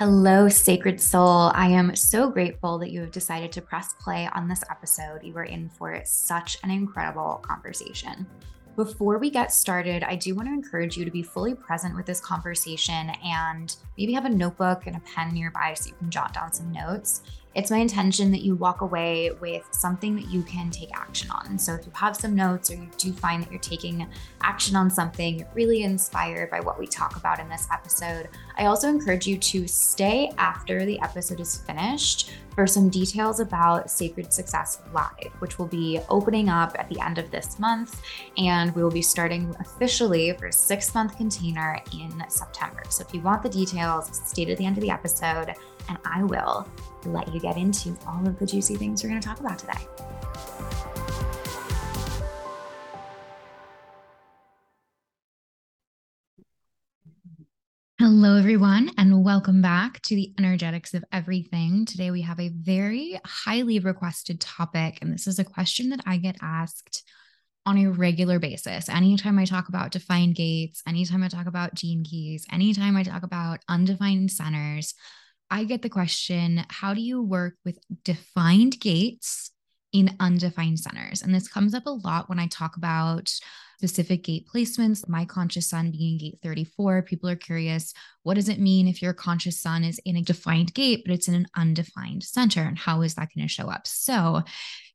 Hello, Sacred Soul. I am so grateful that you have decided to press play on this episode. You are in for such an incredible conversation. Before we get started, I do want to encourage you to be fully present with this conversation and maybe have a notebook and a pen nearby so you can jot down some notes it's my intention that you walk away with something that you can take action on. So if you have some notes or you do find that you're taking action on something, really inspired by what we talk about in this episode, I also encourage you to stay after the episode is finished for some details about Sacred Success Live, which will be opening up at the end of this month. And we will be starting officially for a six month container in September. So if you want the details, stay to the end of the episode and I will let you get into all of the juicy things we're going to talk about today. Hello, everyone, and welcome back to the energetics of everything. Today, we have a very highly requested topic, and this is a question that I get asked on a regular basis. Anytime I talk about defined gates, anytime I talk about gene keys, anytime I talk about undefined centers, I get the question how do you work with defined gates in undefined centers? And this comes up a lot when I talk about specific gate placements. My conscious sun being gate 34, people are curious what does it mean if your conscious sun is in a defined gate, but it's in an undefined center? And how is that going to show up? So,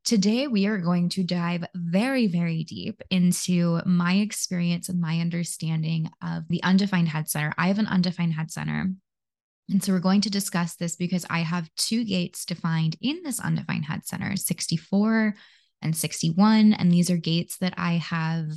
Today, we are going to dive very, very deep into my experience and my understanding of the undefined head center. I have an undefined head center and so we're going to discuss this because I have two gates defined in this undefined head center 64 and 61. And these are gates that I have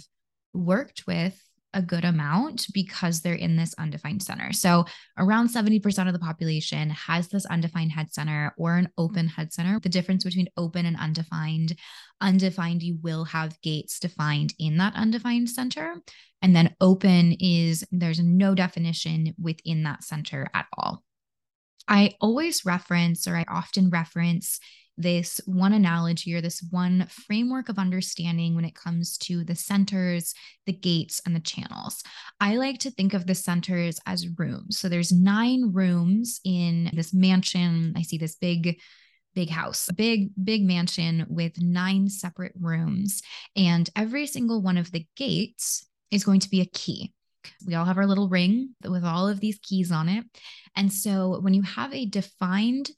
worked with a good amount because they're in this undefined center. So around 70% of the population has this undefined head center or an open mm-hmm. head center. The difference between open and undefined, undefined, you will have gates defined in that undefined center. And then open is there's no definition within that center at all. I always reference, or I often reference this one analogy or this one framework of understanding when it comes to the centers, the gates, and the channels. I like to think of the centers as rooms. So there's nine rooms in this mansion. I see this big big house, big, big mansion with nine separate rooms. And every single one of the gates is going to be a key. We all have our little ring with all of these keys on it. And so when you have a defined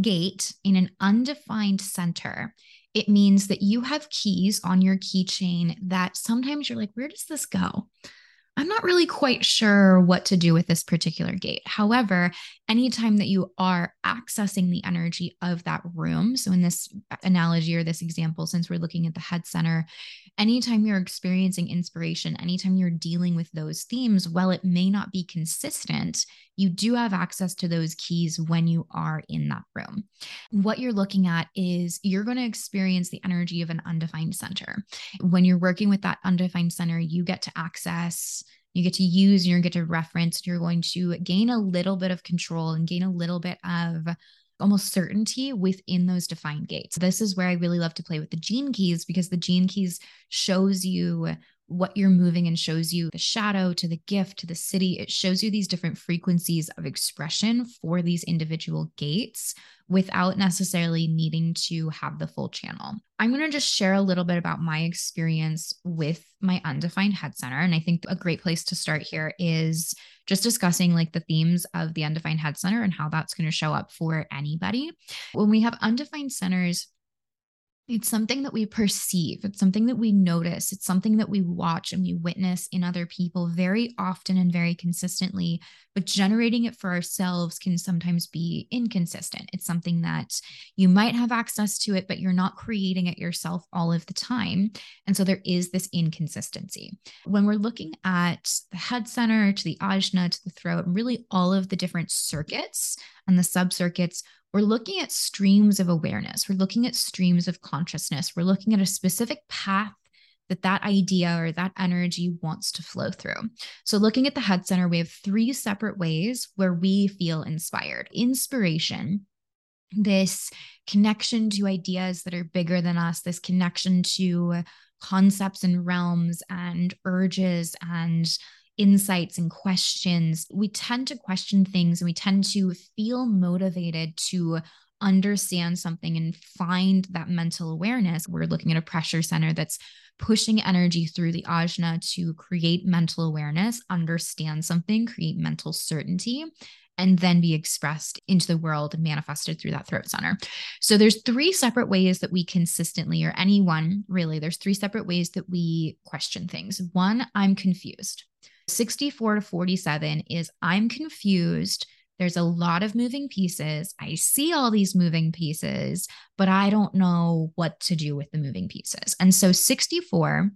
gate in an undefined center, it means that you have keys on your keychain that sometimes you're like, where does this go? I'm not really quite sure what to do with this particular gate. However, anytime that you are accessing the energy of that room, so in this analogy or this example, since we're looking at the head center, anytime you're experiencing inspiration, anytime you're dealing with those themes, while it may not be consistent, you do have access to those keys when you are in that room. What you're looking at is you're going to experience the energy of an undefined center. When you're working with that undefined center, you get to access you get to use you get to reference you're going to gain a little bit of control and gain a little bit of almost certainty within those defined gates. This is where I really love to play with the gene keys because the gene keys shows you what you're moving and shows you the shadow to the gift to the siddhi. It shows you these different frequencies of expression for these individual gates without necessarily needing to have the full channel. I'm going to just share a little bit about my experience with my undefined head center. And I think a great place to start here is just discussing like the themes of the undefined head center and how that's going to show up for anybody. When we have undefined centers, it's something that we perceive. It's something that we notice. It's something that we watch and we witness in other people very often and very consistently. But generating it for ourselves can sometimes be inconsistent. It's something that you might have access to it, but you're not creating it yourself all of the time. And so there is this inconsistency. When we're looking at the head center to the ajna to the throat, really all of the different circuits and the subcircuits, we're looking at streams of awareness. We're looking at streams of consciousness. We're looking at a specific path that that idea or that energy wants to flow through. So, looking at the head center, we have three separate ways where we feel inspired. Inspiration, this connection to ideas that are bigger than us, this connection to concepts and realms and urges and insights and questions, we tend to question things and we tend to feel motivated to understand something and find that mental awareness. We're looking at a pressure center that's pushing energy through the ajna to create mental awareness, understand something, create mental certainty and then be expressed into the world and manifested through that throat center. So there's three separate ways that we consistently or anyone really there's three separate ways that we question things. One, I'm confused. 64 to 47 is I'm confused there's a lot of moving pieces. I see all these moving pieces, but I don't know what to do with the moving pieces. And so 64,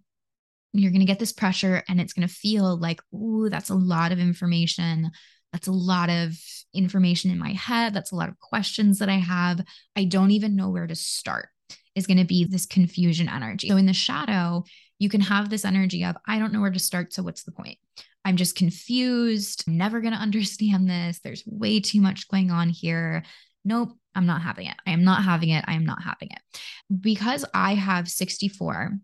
you're going to get this pressure and it's going to feel like, ooh, that's a lot of information. That's a lot of information in my head. That's a lot of questions that I have. I don't even know where to start, is going to be this confusion energy. So in the shadow, you can have this energy of, I don't know where to start. So what's the point? I'm just confused. I'm never going to understand this. There's way too much going on here. Nope, I'm not having it. I am not having it. I am not having it. Because I have 64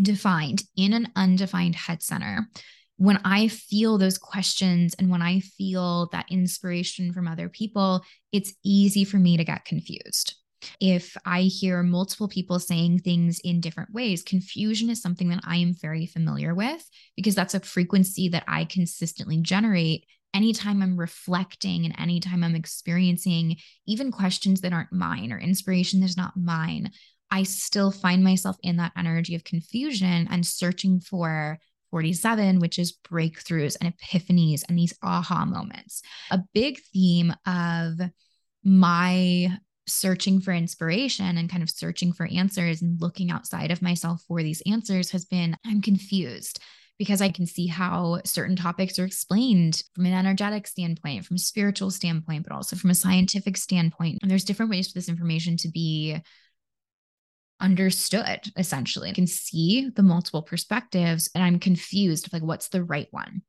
defined in an undefined head center, when I feel those questions and when I feel that inspiration from other people, it's easy for me to get confused if I hear multiple people saying things in different ways, confusion is something that I am very familiar with because that's a frequency that I consistently generate anytime I'm reflecting and anytime I'm experiencing even questions that aren't mine or inspiration that's not mine. I still find myself in that energy of confusion and searching for 47, which is breakthroughs and epiphanies and these aha moments. A big theme of my searching for inspiration and kind of searching for answers and looking outside of myself for these answers has been I'm confused because I can see how certain topics are explained from an energetic standpoint, from a spiritual standpoint, but also from a scientific standpoint. And there's different ways for this information to be understood essentially. I can see the multiple perspectives and I'm confused like what's the right one.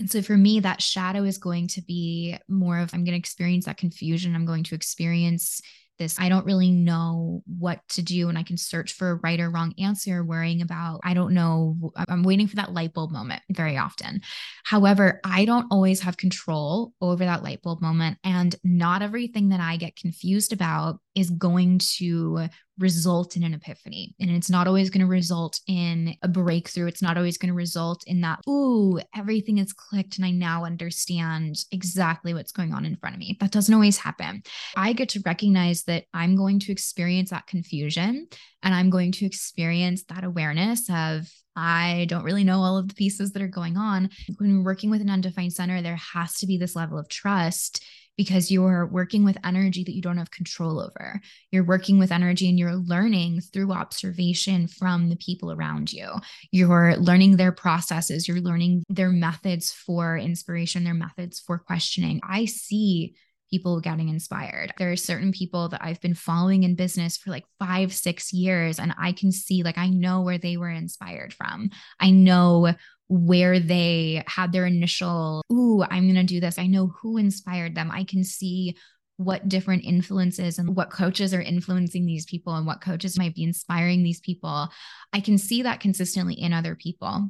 And so for me, that shadow is going to be more of I'm going to experience that confusion. I'm going to experience this. I don't really know what to do. And I can search for a right or wrong answer, worrying about, I don't know. I'm waiting for that light bulb moment very often. However, I don't always have control over that light bulb moment. And not everything that I get confused about is going to result in an epiphany. And it's not always going to result in a breakthrough. It's not always going to result in that, ooh, everything is clicked and I now understand exactly what's going on in front of me. That doesn't always happen. I get to recognize that I'm going to experience that confusion and I'm going to experience that awareness of, I don't really know all of the pieces that are going on. When working with an undefined center, there has to be this level of trust because you're working with energy that you don't have control over. You're working with energy and you're learning through observation from the people around you. You're learning their processes, you're learning their methods for inspiration, their methods for questioning. I see people getting inspired. There are certain people that I've been following in business for like five, six years, and I can see, like, I know where they were inspired from. I know where they had their initial, ooh, I'm going to do this. I know who inspired them. I can see what different influences and what coaches are influencing these people and what coaches might be inspiring these people. I can see that consistently in other people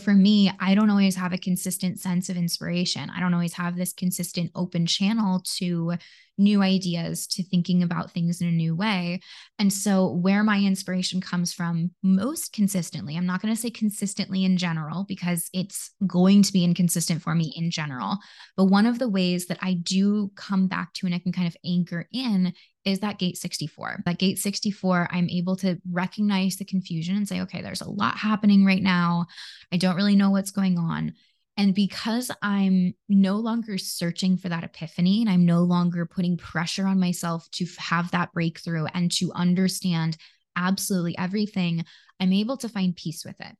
for me, I don't always have a consistent sense of inspiration. I don't always have this consistent open channel to new ideas, to thinking about things in a new way. And so, where my inspiration comes from most consistently, I'm not going to say consistently in general because it's going to be inconsistent for me in general. But one of the ways that I do come back to and I can kind of anchor in is that gate 64. That gate 64, I'm able to recognize the confusion and say, okay, there's a lot happening right now. I don't really know what's going on. And because I'm no longer searching for that epiphany and I'm no longer putting pressure on myself to have that breakthrough and to understand absolutely everything, I'm able to find peace with it.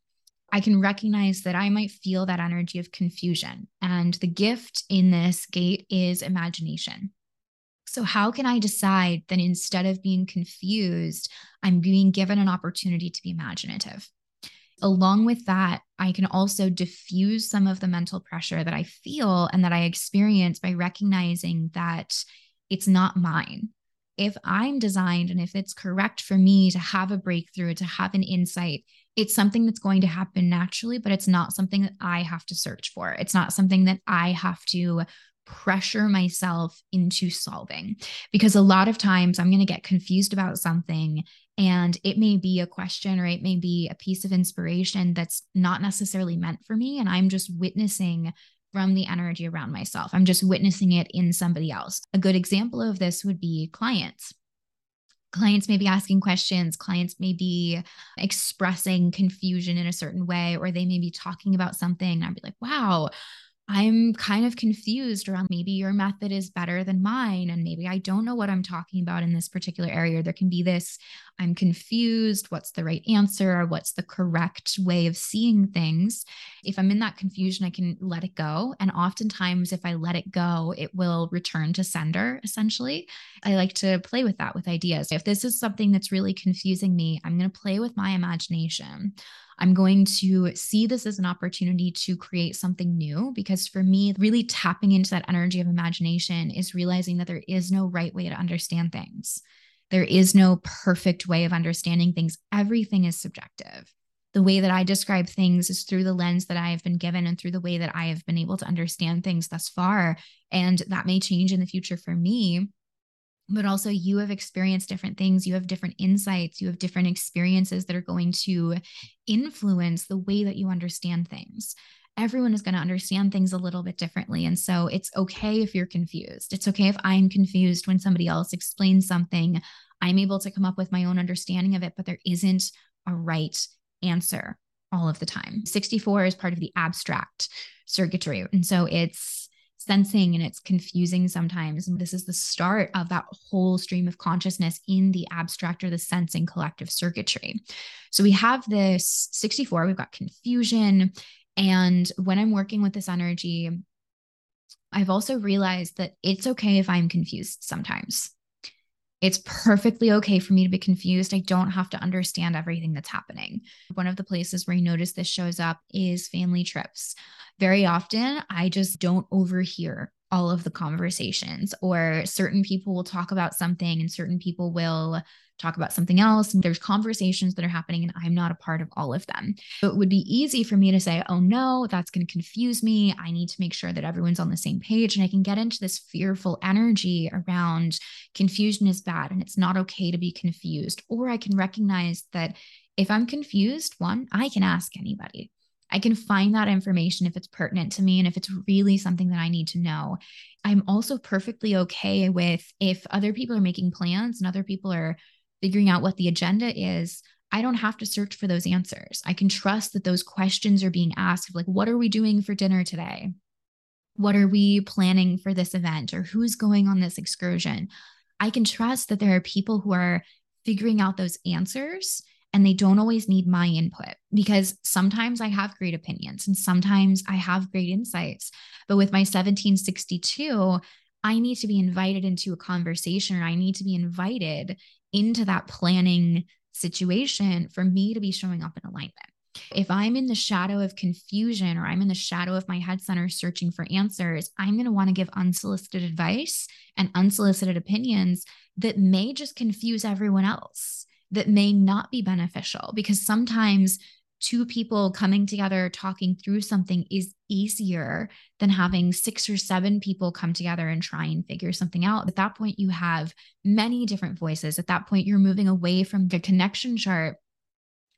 I can recognize that I might feel that energy of confusion. And the gift in this gate is imagination. So, how can I decide that instead of being confused, I'm being given an opportunity to be imaginative? Along with that, I can also diffuse some of the mental pressure that I feel and that I experience by recognizing that it's not mine. If I'm designed and if it's correct for me to have a breakthrough, to have an insight, it's something that's going to happen naturally, but it's not something that I have to search for. It's not something that I have to pressure myself into solving because a lot of times I'm going to get confused about something and it may be a question or it may be a piece of inspiration that's not necessarily meant for me and I'm just witnessing from the energy around myself. I'm just witnessing it in somebody else. A good example of this would be clients clients may be asking questions clients may be expressing confusion in a certain way or they may be talking about something And i'd be like wow I'm kind of confused around maybe your method is better than mine. And maybe I don't know what I'm talking about in this particular area. There can be this I'm confused. What's the right answer? What's the correct way of seeing things? If I'm in that confusion, I can let it go. And oftentimes, if I let it go, it will return to sender, essentially. I like to play with that with ideas. If this is something that's really confusing me, I'm going to play with my imagination. I'm going to see this as an opportunity to create something new because for me, really tapping into that energy of imagination is realizing that there is no right way to understand things. There is no perfect way of understanding things. Everything is subjective. The way that I describe things is through the lens that I have been given and through the way that I have been able to understand things thus far. And that may change in the future for me but also you have experienced different things. You have different insights. You have different experiences that are going to influence the way that you understand things. Everyone is going to understand things a little bit differently and so it's okay if you're confused. It's okay if i'm confused when somebody else explains something. I'm able to come up with my own understanding of it but there isn't a right answer all of the time. 64 is part of the abstract circuitry and so it's sensing and it's confusing sometimes. And this is the start of that whole stream of consciousness in the abstract or the sensing collective circuitry. So we have this 64, we've got confusion. And when I'm working with this energy, I've also realized that it's okay if I'm confused sometimes. It's perfectly okay for me to be confused. I don't have to understand everything that's happening. One of the places where you notice this shows up is family trips. Very often, I just don't overhear all of the conversations, or certain people will talk about something and certain people will talk about something else. There's conversations that are happening, and I'm not a part of all of them. So it would be easy for me to say, oh no, that's going to confuse me. I need to make sure that everyone's on the same page. And I can get into this fearful energy around confusion is bad and it's not okay to be confused. Or I can recognize that if I'm confused, one, I can ask anybody. I can find that information if it's pertinent to me and if it's really something that I need to know. I'm also perfectly okay with if other people are making plans and other people are figuring out what the agenda is. I don't have to search for those answers. I can trust that those questions are being asked like, what are we doing for dinner today? What are we planning for this event? Or who's going on this excursion? I can trust that there are people who are figuring out those answers and they don't always need my input because sometimes I have great opinions and sometimes I have great insights. But with my 1762, I need to be invited into a conversation or I need to be invited into that planning situation for me to be showing up in alignment. If I'm in the shadow of confusion or I'm in the shadow of my head center searching for answers, I'm going to want to give unsolicited advice and unsolicited opinions that may just confuse everyone else that may not be beneficial because sometimes two people coming together talking through something is easier than having six or seven people come together and try and figure something out. At that point, you have many different voices. At that point, you're moving away from the connection chart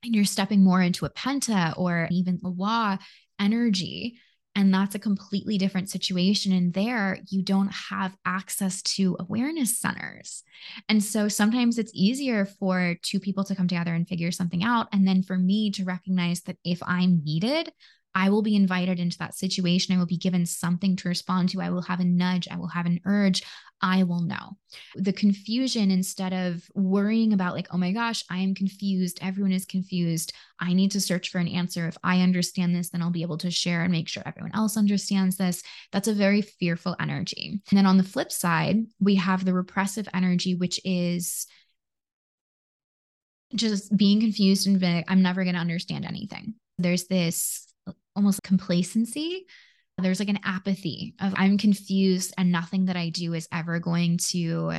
and you're stepping more into a penta or even a wa energy and that's a completely different situation. And there, you don't have access to awareness centers. And so sometimes it's easier for two people to come together and figure something out. And then for me to recognize that if I'm needed, I will be invited into that situation. I will be given something to respond to. I will have a nudge. I will have an urge. I will know. The confusion, instead of worrying about, like, oh my gosh, I am confused. Everyone is confused. I need to search for an answer. If I understand this, then I'll be able to share and make sure everyone else understands this. That's a very fearful energy. And then on the flip side, we have the repressive energy, which is just being confused and being, I'm never going to understand anything. There's this almost complacency. There's like an apathy of I'm confused and nothing that I do is ever going to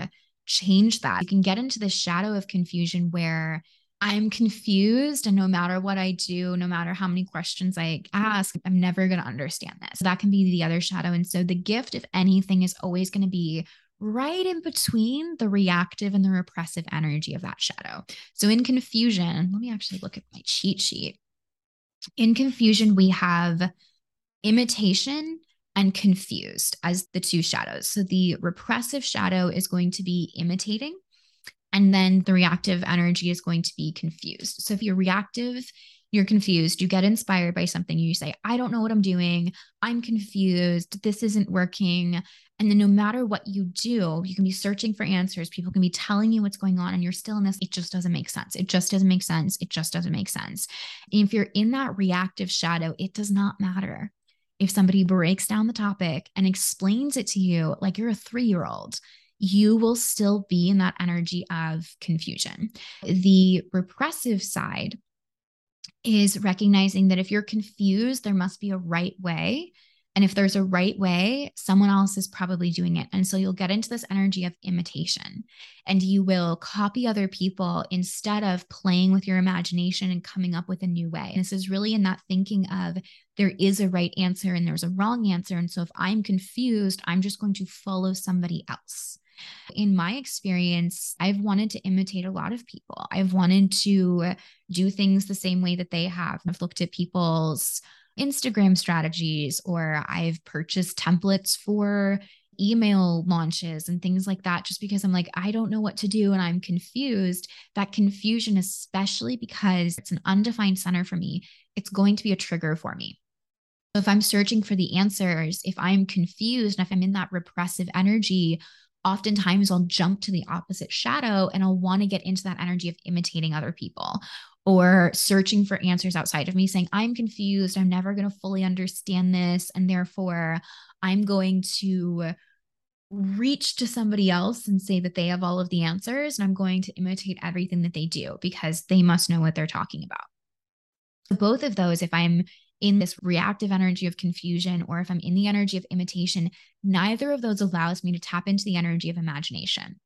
change that. You can get into the shadow of confusion where I'm confused. And no matter what I do, no matter how many questions I ask, I'm never going to understand this. So that can be the other shadow. And so the gift, if anything, is always going to be right in between the reactive and the repressive energy of that shadow. So in confusion, let me actually look at my cheat sheet. In confusion, we have imitation and confused as the two shadows. So the repressive shadow is going to be imitating and then the reactive energy is going to be confused. So if you're reactive, you're confused, you get inspired by something, you say, I don't know what I'm doing. I'm confused. This isn't working. And then no matter what you do, you can be searching for answers. People can be telling you what's going on, and you're still in this. It just doesn't make sense. It just doesn't make sense. It just doesn't make sense. If you're in that reactive shadow, it does not matter if somebody breaks down the topic and explains it to you like you're a three year old you will still be in that energy of confusion. The repressive side is recognizing that if you're confused, there must be a right way. And if there's a right way, someone else is probably doing it. And so you'll get into this energy of imitation and you will copy other people instead of playing with your imagination and coming up with a new way. And this is really in that thinking of there is a right answer and there's a wrong answer. And so if I'm confused, I'm just going to follow somebody else. In my experience, I've wanted to imitate a lot of people. I've wanted to do things the same way that they have. I've looked at people's Instagram strategies, or I've purchased templates for email launches and things like that, just because I'm like, I don't know what to do and I'm confused. That confusion, especially because it's an undefined center for me, it's going to be a trigger for me. So if I'm searching for the answers, if I'm confused, and if I'm in that repressive energy, oftentimes I'll jump to the opposite shadow and I'll want to get into that energy of imitating other people or searching for answers outside of me, saying, I'm confused. I'm never going to fully understand this. And therefore, I'm going to reach to somebody else and say that they have all of the answers. And I'm going to imitate everything that they do because they must know what they're talking about. So, both of those, if I'm in this reactive energy of confusion or if I'm in the energy of imitation, neither of those allows me to tap into the energy of imagination.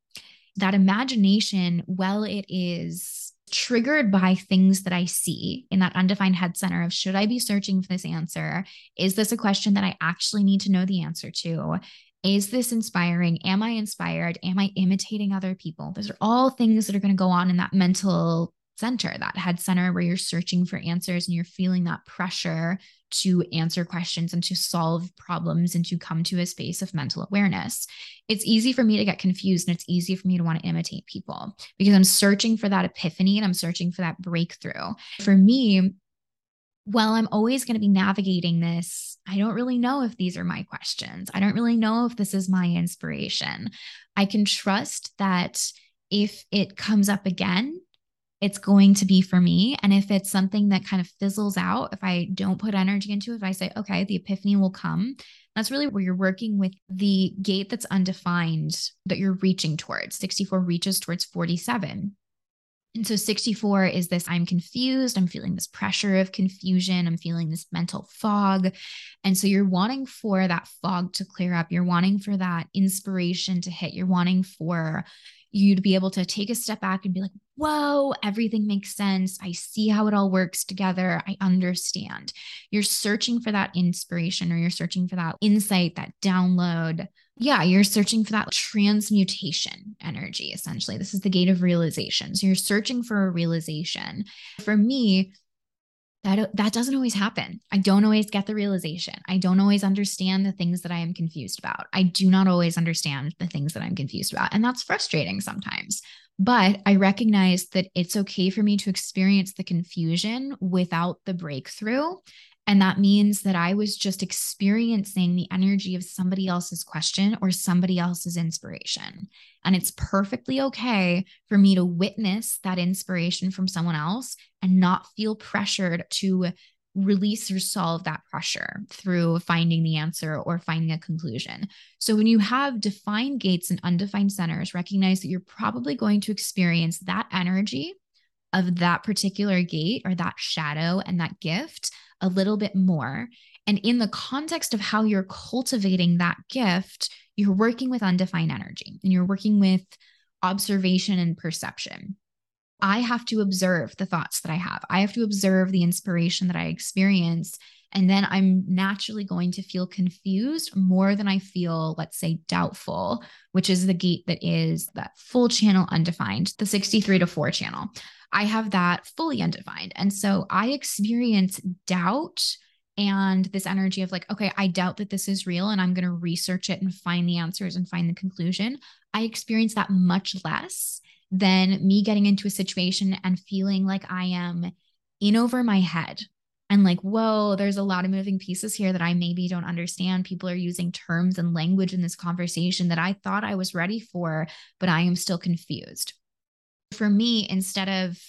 That imagination, well, it is triggered by things that I see in that undefined head center of should I be searching for this answer? Is this a question that I actually need to know the answer to? Is this inspiring? Am I inspired? Am I imitating other people? Those are all things that are going to go on in that mental center, that head center where you're searching for answers and you're feeling that pressure to answer questions and to solve problems and to come to a space of mental awareness. It's easy for me to get confused and it's easy for me to want to imitate people because I'm searching for that epiphany and I'm searching for that breakthrough. For me, well, I'm always going to be navigating this. I don't really know if these are my questions. I don't really know if this is my inspiration. I can trust that if it comes up again, it's going to be for me. And if it's something that kind of fizzles out, if I don't put energy into it, if I say, okay, the epiphany will come, that's really where you're working with the gate that's undefined that you're reaching towards. 64 reaches towards 47. And so 64 is this I'm confused. I'm feeling this pressure of confusion. I'm feeling this mental fog. And so you're wanting for that fog to clear up. You're wanting for that inspiration to hit. You're wanting for you to be able to take a step back and be like, whoa, everything makes sense. I see how it all works together. I understand. You're searching for that inspiration or you're searching for that insight, that download. Yeah, you're searching for that transmutation energy, essentially. This is the gate of realization. So you're searching for a realization. For me, that that doesn't always happen. I don't always get the realization. I don't always understand the things that I am confused about. I do not always understand the things that I'm confused about, and that's frustrating sometimes. But I recognize that it's okay for me to experience the confusion without the breakthrough and that means that I was just experiencing the energy of somebody else's question or somebody else's inspiration. And it's perfectly okay for me to witness that inspiration from someone else and not feel pressured to release or solve that pressure through finding the answer or finding a conclusion. So, when you have defined gates and undefined centers, recognize that you're probably going to experience that energy of that particular gate or that shadow and that gift a little bit more. And in the context of how you're cultivating that gift, you're working with undefined energy and you're working with observation and perception. I have to observe the thoughts that I have. I have to observe the inspiration that I experience. And then I'm naturally going to feel confused more than I feel, let's say, doubtful, which is the gate that is that full channel undefined, the 63 to 4 channel. I have that fully undefined. And so I experience doubt and this energy of like, okay, I doubt that this is real and I'm going to research it and find the answers and find the conclusion. I experience that much less than me getting into a situation and feeling like I am in over my head and like, whoa, there's a lot of moving pieces here that I maybe don't understand. People are using terms and language in this conversation that I thought I was ready for, but I am still confused. For me, instead of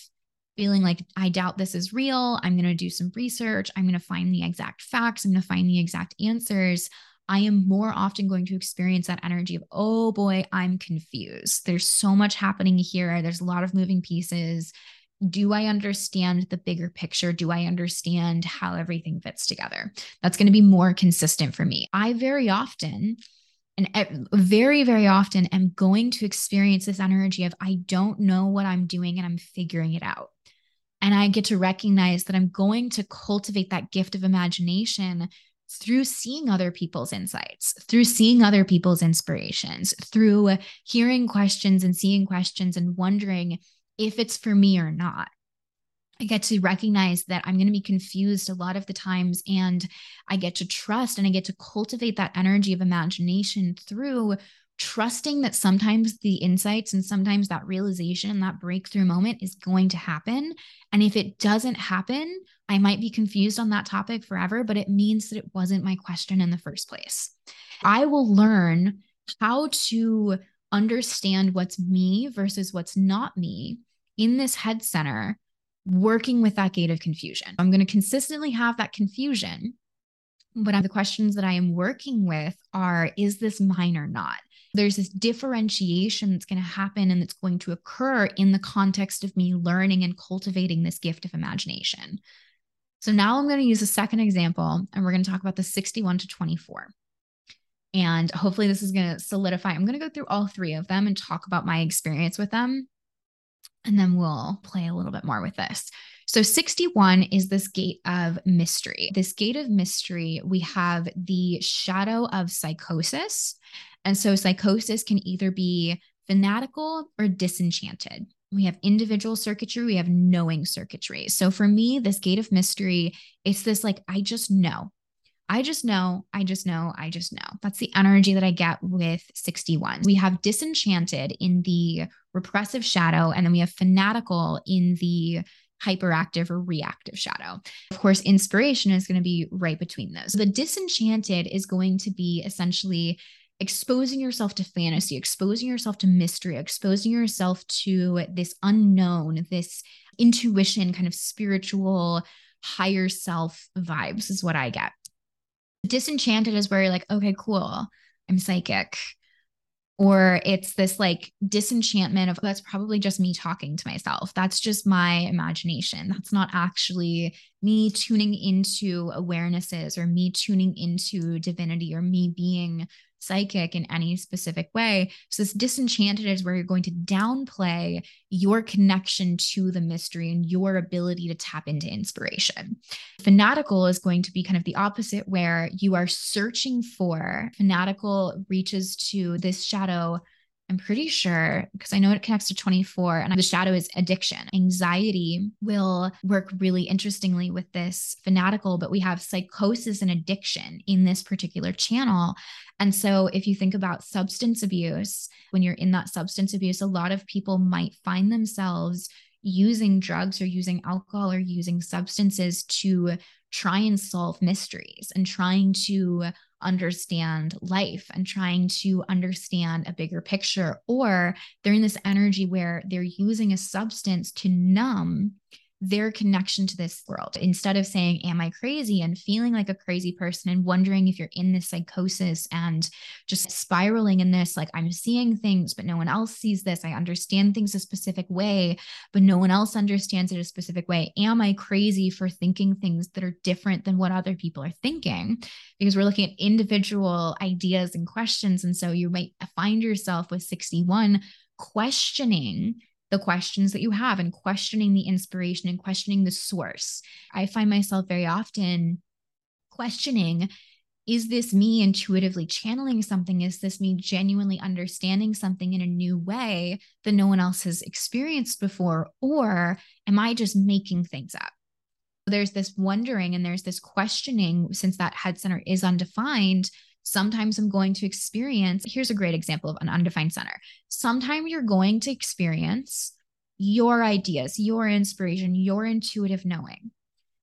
feeling like I doubt this is real, I'm going to do some research, I'm going to find the exact facts, I'm going to find the exact answers. I am more often going to experience that energy of, oh boy, I'm confused. There's so much happening here. There's a lot of moving pieces. Do I understand the bigger picture? Do I understand how everything fits together? That's going to be more consistent for me. I very often, and very, very often, am going to experience this energy of, I don't know what I'm doing and I'm figuring it out. And I get to recognize that I'm going to cultivate that gift of imagination through seeing other people's insights, through seeing other people's inspirations, through hearing questions and seeing questions and wondering if it's for me or not. I get to recognize that I'm going to be confused a lot of the times, and I get to trust and I get to cultivate that energy of imagination through trusting that sometimes the insights and sometimes that realization, and that breakthrough moment is going to happen. And if it doesn't happen, I might be confused on that topic forever, but it means that it wasn't my question in the first place. I will learn how to understand what's me versus what's not me in this head center, working with that gate of confusion. I'm going to consistently have that confusion. But the questions that I am working with are is this mine or not? There's this differentiation that's going to happen and that's going to occur in the context of me learning and cultivating this gift of imagination. So now I'm going to use a second example and we're going to talk about the 61 to 24. And hopefully, this is going to solidify. I'm going to go through all three of them and talk about my experience with them. And then we'll play a little bit more with this. So, 61 is this gate of mystery. This gate of mystery, we have the shadow of psychosis. And so, psychosis can either be fanatical or disenchanted we have individual circuitry, we have knowing circuitry. So for me, this gate of mystery, it's this like, I just know. I just know, I just know, I just know. That's the energy that I get with 61. We have disenchanted in the repressive shadow, and then we have fanatical in the hyperactive or reactive shadow. Of course, inspiration is going to be right between those. The disenchanted is going to be essentially exposing yourself to fantasy, exposing yourself to mystery, exposing yourself to this unknown, this intuition, kind of spiritual, higher self vibes is what I get. Disenchanted is where you're like, okay, cool, I'm psychic. Or it's this like disenchantment of oh, that's probably just me talking to myself. That's just my imagination. That's not actually me tuning into awarenesses or me tuning into divinity or me being psychic in any specific way. So, this disenchanted is where you're going to downplay your connection to the mystery and your ability to tap into inspiration. Fanatical is going to be kind of the opposite, where you are searching for, fanatical reaches to this shadow I'm pretty sure because I know it connects to 24 and the shadow is addiction. Anxiety will work really interestingly with this fanatical, but we have psychosis and addiction in this particular channel. And so if you think about substance abuse, when you're in that substance abuse, a lot of people might find themselves using drugs or using alcohol or using substances to try and solve mysteries and trying to understand life and trying to understand a bigger picture. Or they're in this energy where they're using a substance to numb their connection to this world instead of saying, Am I crazy? and feeling like a crazy person and wondering if you're in this psychosis and just spiraling in this, like, I'm seeing things, but no one else sees this. I understand things a specific way, but no one else understands it a specific way. Am I crazy for thinking things that are different than what other people are thinking? Because we're looking at individual ideas and questions. And so you might find yourself with 61 questioning the questions that you have and questioning the inspiration and questioning the source. I find myself very often questioning is this me intuitively channeling something? Is this me genuinely understanding something in a new way that no one else has experienced before? Or am I just making things up? There's this wondering and there's this questioning since that head center is undefined. Sometimes I'm going to experience, here's a great example of an undefined center. Sometimes you're going to experience your ideas, your inspiration, your intuitive knowing.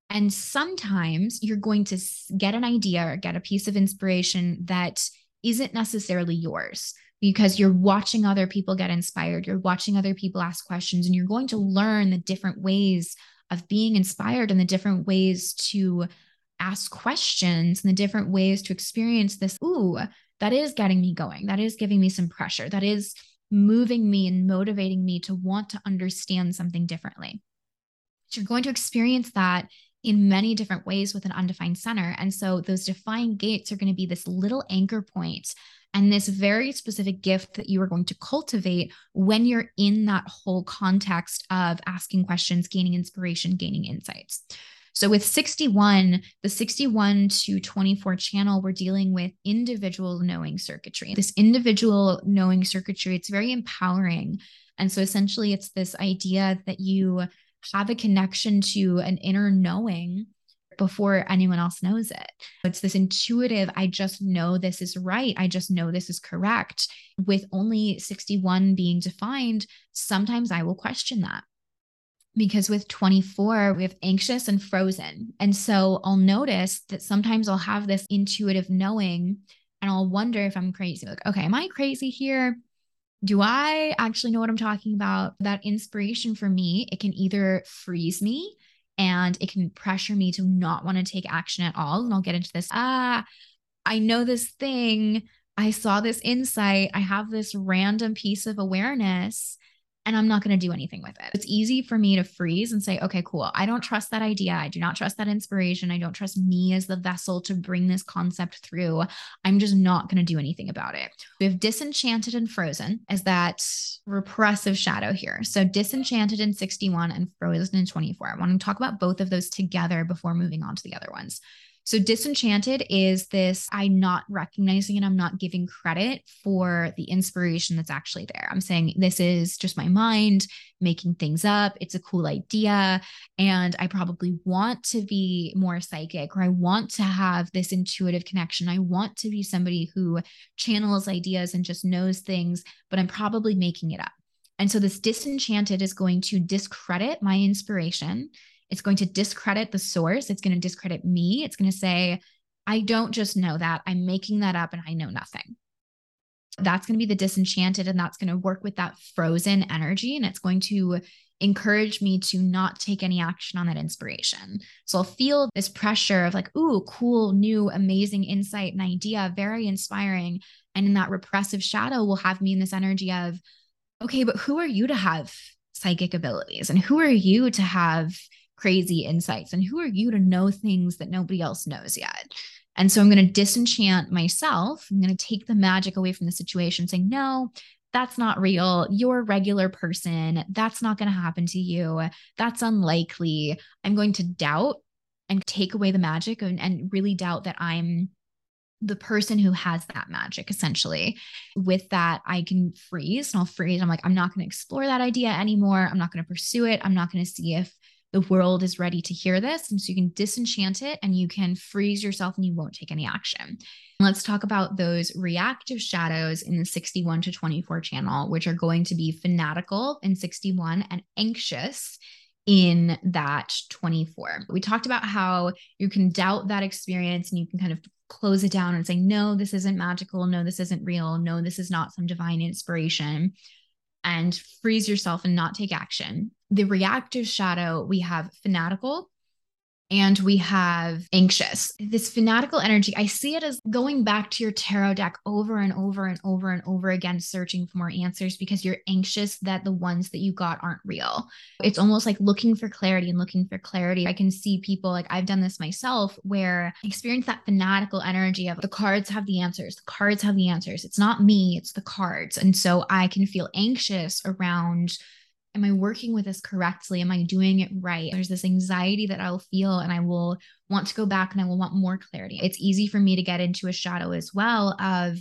And sometimes you're going to get an idea or get a piece of inspiration that isn't necessarily yours because you're watching other people get inspired. You're watching other people ask questions, and you're going to learn the different ways of being inspired and the different ways to ask questions and the different ways to experience this. Ooh, that is getting me going. That is giving me some pressure. That is moving me and motivating me to want to understand something differently. So you're going to experience that in many different ways with an undefined center. And so those defined gates are going to be this little anchor point and this very specific gift that you are going to cultivate when you're in that whole context of asking questions, gaining inspiration, gaining insights. So with 61, the 61 to 24 channel, we're dealing with individual knowing circuitry. This individual knowing circuitry, it's very empowering. And so essentially, it's this idea that you have a connection to an inner knowing before anyone else knows it. It's this intuitive, I just know this is right. I just know this is correct. With only 61 being defined, sometimes I will question that. Because with 24, we have anxious and frozen. And so I'll notice that sometimes I'll have this intuitive knowing and I'll wonder if I'm crazy. Like, okay, am I crazy here? do I actually know what I'm talking about? That inspiration for me, it can either freeze me and it can pressure me to not want to take action at all. And I'll get into this, ah, I know this thing. I saw this insight. I have this random piece of awareness and I'm not going to do anything with it. It's easy for me to freeze and say, okay, cool. I don't trust that idea. I do not trust that inspiration. I don't trust me as the vessel to bring this concept through. I'm just not going to do anything about it. We have disenchanted and frozen as that repressive shadow here. So disenchanted in 61 and frozen in 24. I want to talk about both of those together before moving on to the other ones. So, disenchanted is this I'm not recognizing and I'm not giving credit for the inspiration that's actually there. I'm saying this is just my mind making things up. It's a cool idea. And I probably want to be more psychic or I want to have this intuitive connection. I want to be somebody who channels ideas and just knows things, but I'm probably making it up. And so, this disenchanted is going to discredit my inspiration it's going to discredit the source. It's going to discredit me. It's going to say, I don't just know that. I'm making that up and I know nothing. That's going to be the disenchanted, and that's going to work with that frozen energy. And it's going to encourage me to not take any action on that inspiration. So I'll feel this pressure of like, ooh, cool, new, amazing insight and idea, very inspiring. And in that repressive shadow will have me in this energy of, okay, but who are you to have psychic abilities? And who are you to have crazy insights and who are you to know things that nobody else knows yet? And so i'm going to disenchant myself. I'm going to take the magic away from the situation saying no that's not real. You're a regular person. That's not going to happen to you. That's unlikely. I'm going to doubt and take away the magic and, and really doubt that i'm the person who has that magic essentially. With that i can freeze and i'll freeze. I'm like i'm not going to explore that idea anymore. I'm not going to pursue it. I'm not going to see if the world is ready to hear this. And so you can disenchant it and you can freeze yourself and you won't take any action. Let's talk about those reactive shadows in the 61 to 24 channel, which are going to be fanatical in 61 and anxious in that 24. We talked about how you can doubt that experience and you can kind of close it down and say, no, this isn't magical. No, this isn't real. No, this is not some divine inspiration and freeze yourself and not take action. The reactive shadow, we have fanatical, and we have anxious. This fanatical energy, I see it as going back to your tarot deck over and over and over and over again, searching for more answers because you're anxious that the ones that you got aren't real. It's almost like looking for clarity and looking for clarity. I can see people like I've done this myself where I experience that fanatical energy of the cards have the answers, the cards have the answers. It's not me, it's the cards. And so I can feel anxious around am I working with this correctly? Am I doing it right? There's this anxiety that I'll feel and I will want to go back and I will want more clarity. It's easy for me to get into a shadow as well of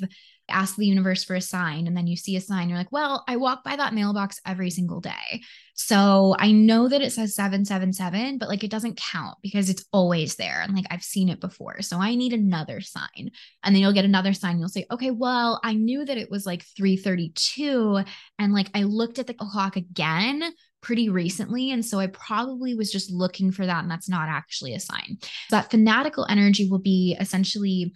ask the universe for a sign and then you see a sign you're like well i walk by that mailbox every single day so i know that it says 777 but like it doesn't count because it's always there and like i've seen it before so i need another sign and then you'll get another sign you'll say okay well i knew that it was like 332 and like i looked at the clock again pretty recently. And so I probably was just looking for that. And that's not actually a sign. So that fanatical energy will be essentially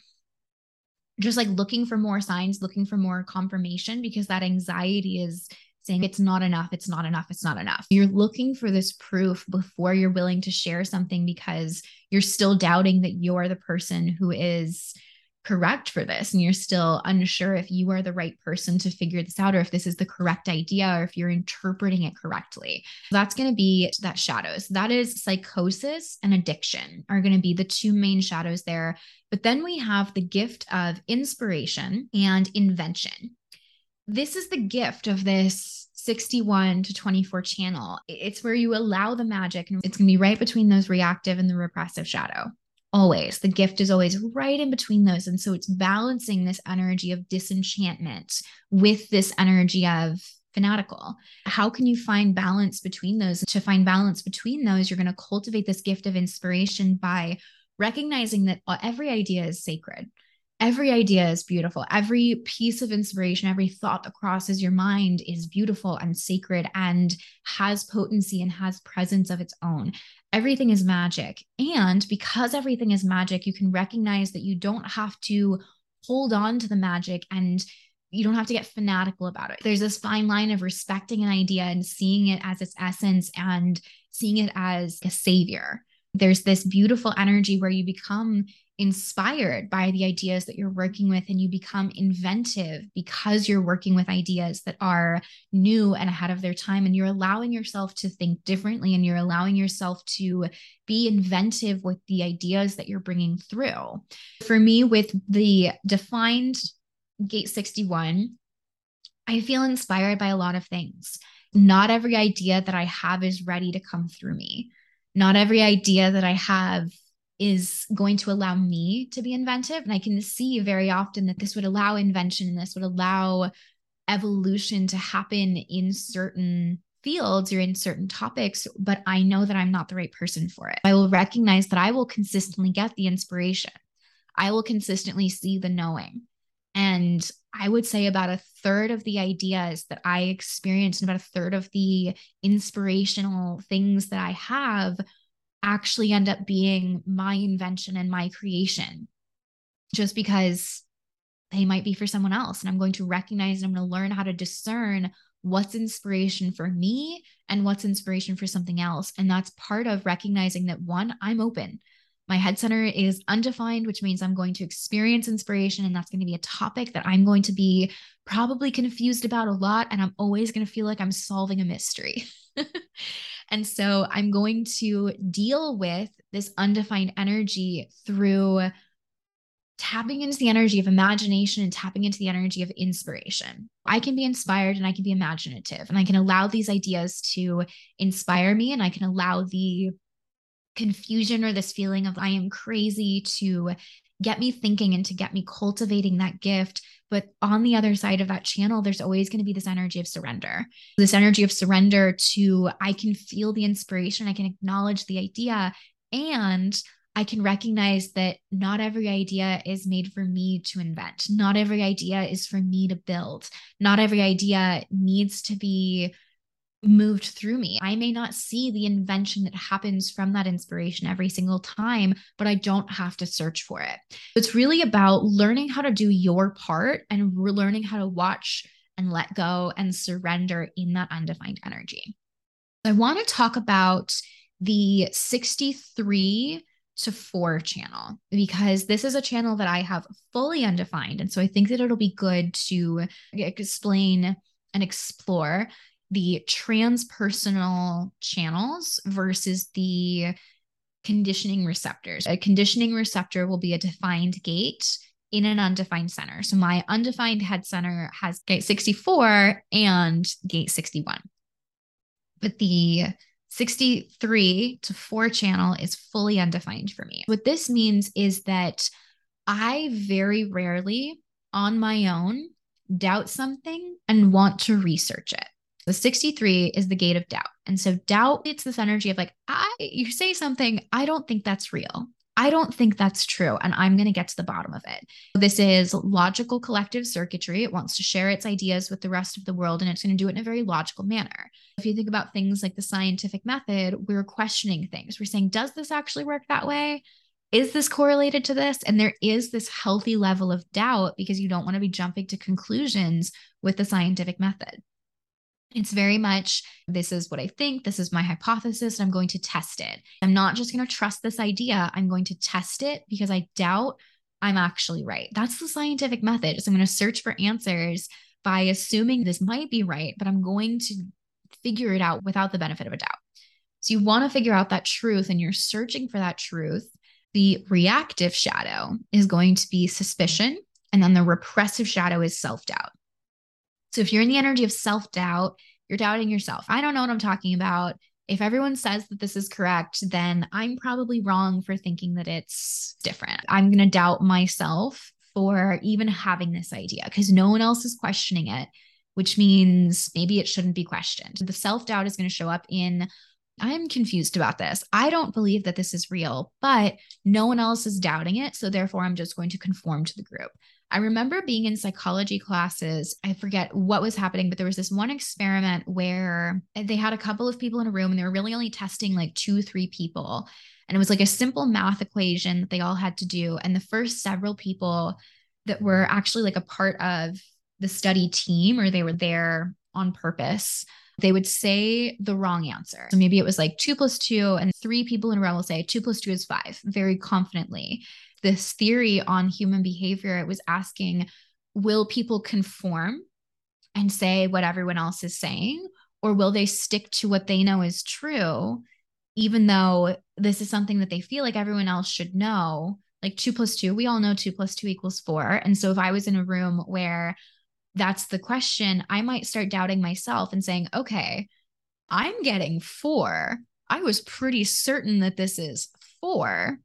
just like looking for more signs, looking for more confirmation because that anxiety is saying it's not enough, it's not enough, it's not enough. You're looking for this proof before you're willing to share something because you're still doubting that you're the person who is correct for this and you're still unsure if you are the right person to figure this out or if this is the correct idea or if you're interpreting it correctly. That's going to be that shadows. That is psychosis and addiction are going to be the two main shadows there. But then we have the gift of inspiration and invention. This is the gift of this 61 to 24 channel. It's where you allow the magic and it's going to be right between those reactive and the repressive shadow always the gift is always right in between those. And so it's balancing this energy of disenchantment with this energy of fanatical. How can you find balance between those? To find balance between those you're going to cultivate this gift of inspiration by recognizing that uh, every idea is sacred every idea is beautiful every piece of inspiration every thought that crosses your mind is beautiful and sacred and has potency and has presence of its own everything is magic. And because everything is magic, you can recognize that you don't have to hold on to the magic and you don't have to get fanatical about it. There's this fine line of respecting an idea and seeing it as its essence and seeing it as a savior. There's this beautiful energy where you become inspired by the ideas that you're working with and you become inventive because you're working with ideas that are new and ahead of their time and you're allowing yourself to think differently and you're allowing yourself to be inventive with the ideas that you're bringing through. For me with the defined gate 61 i feel inspired by a lot of things. Not every idea that i have is ready to come through me. Not every idea that i have is going to allow me to be inventive. And I can see very often that this would allow invention, and this would allow evolution to happen in certain fields or in certain topics, but I know that I'm not the right person for it. I will recognize that I will consistently get the inspiration. I will consistently see the knowing. And I would say about a third of the ideas that I experience and about a third of the inspirational things that I have actually end up being my invention and my creation just because they might be for someone else. And I'm going to recognize and I'm going to learn how to discern what's inspiration for me and what's inspiration for something else. And that's part of recognizing that one, I'm open. My head center is undefined, which means I'm going to experience inspiration. And that's going to be a topic that I'm going to be probably confused about a lot. And I'm always going to feel like I'm solving a mystery. And so I'm going to deal with this undefined energy through tapping into the energy of imagination and tapping into the energy of inspiration. I can be inspired and I can be imaginative and I can allow these ideas to inspire me and I can allow the confusion or this feeling of I am crazy to get me thinking and to get me cultivating that gift. But on the other side of that channel, there's always going to be this energy of surrender, this energy of surrender to I can feel the inspiration, I can acknowledge the idea, and I can recognize that not every idea is made for me to invent. Not every idea is for me to build. Not every idea needs to be moved through me. I may not see the invention that happens from that inspiration every single time, but I don't have to search for it. It's really about learning how to do your part and learning how to watch and let go and surrender in that undefined energy. I want to talk about the 63 to 4 channel because this is a channel that I have fully undefined. And so I think that it'll be good to explain and explore the transpersonal channels versus the conditioning receptors. A conditioning receptor will be a defined gate in an undefined center. So my undefined head center has gate 64 and gate 61. but the 63 to 4 channel is fully undefined for me. What this means is that I very rarely on my own doubt something and want to research it. The 63 is the gate of doubt. And so doubt it's this energy of like I you say something I don't think that's real. I don't think that's true. And I'm going to get to the bottom of it. This is logical collective circuitry. It wants to share its ideas with the rest of the world, and it's going to do it in a very logical manner. If you think about things like the scientific method, we're questioning things. We're saying, does this actually work that way? Is this correlated to this? And there is this healthy level of doubt because you don't want to be jumping to conclusions with the scientific method. It's very much this is what I think, this is my hypothesis, and I'm going to test it. I'm not just going to trust this idea, I'm going to test it because I doubt I'm actually right. That's the scientific method. So I'm going to search for answers by assuming this might be right, but I'm going to figure it out without the benefit of a doubt. So you want to figure out that truth and you're searching for that truth. The reactive shadow is going to be suspicion, and then the repressive shadow is self doubt. So if you're in the energy of self doubt, you're doubting yourself. I don't know what I'm talking about. If everyone says that this is correct, then I'm probably wrong for thinking that it's different. I'm going to doubt myself for even having this idea because no one else is questioning it, which means maybe it shouldn't be questioned. The self doubt is going to show up in I'm confused about this. I don't believe that this is real, but no one else is doubting it. So therefore, I'm just going to conform to the group. I remember being in psychology classes. I forget what was happening, but there was this one experiment where they had a couple of people in a room and they were really only testing like two, three people. And it was like a simple math equation that they all had to do. And the first several people that were actually like a part of the study team or they were there on purpose they would say the wrong answer. So maybe it was like two plus two, and three people in a row will say two plus two is five very confidently this theory on human behavior. It was asking, will people conform and say what everyone else is saying? Or will they stick to what they know is true, even though this is something that they feel like everyone else should know? Like two plus two, we all know two plus two equals four. And so if I was in a room where that's the question, I might start doubting myself and saying, okay, I'm getting four. I was pretty certain that this is four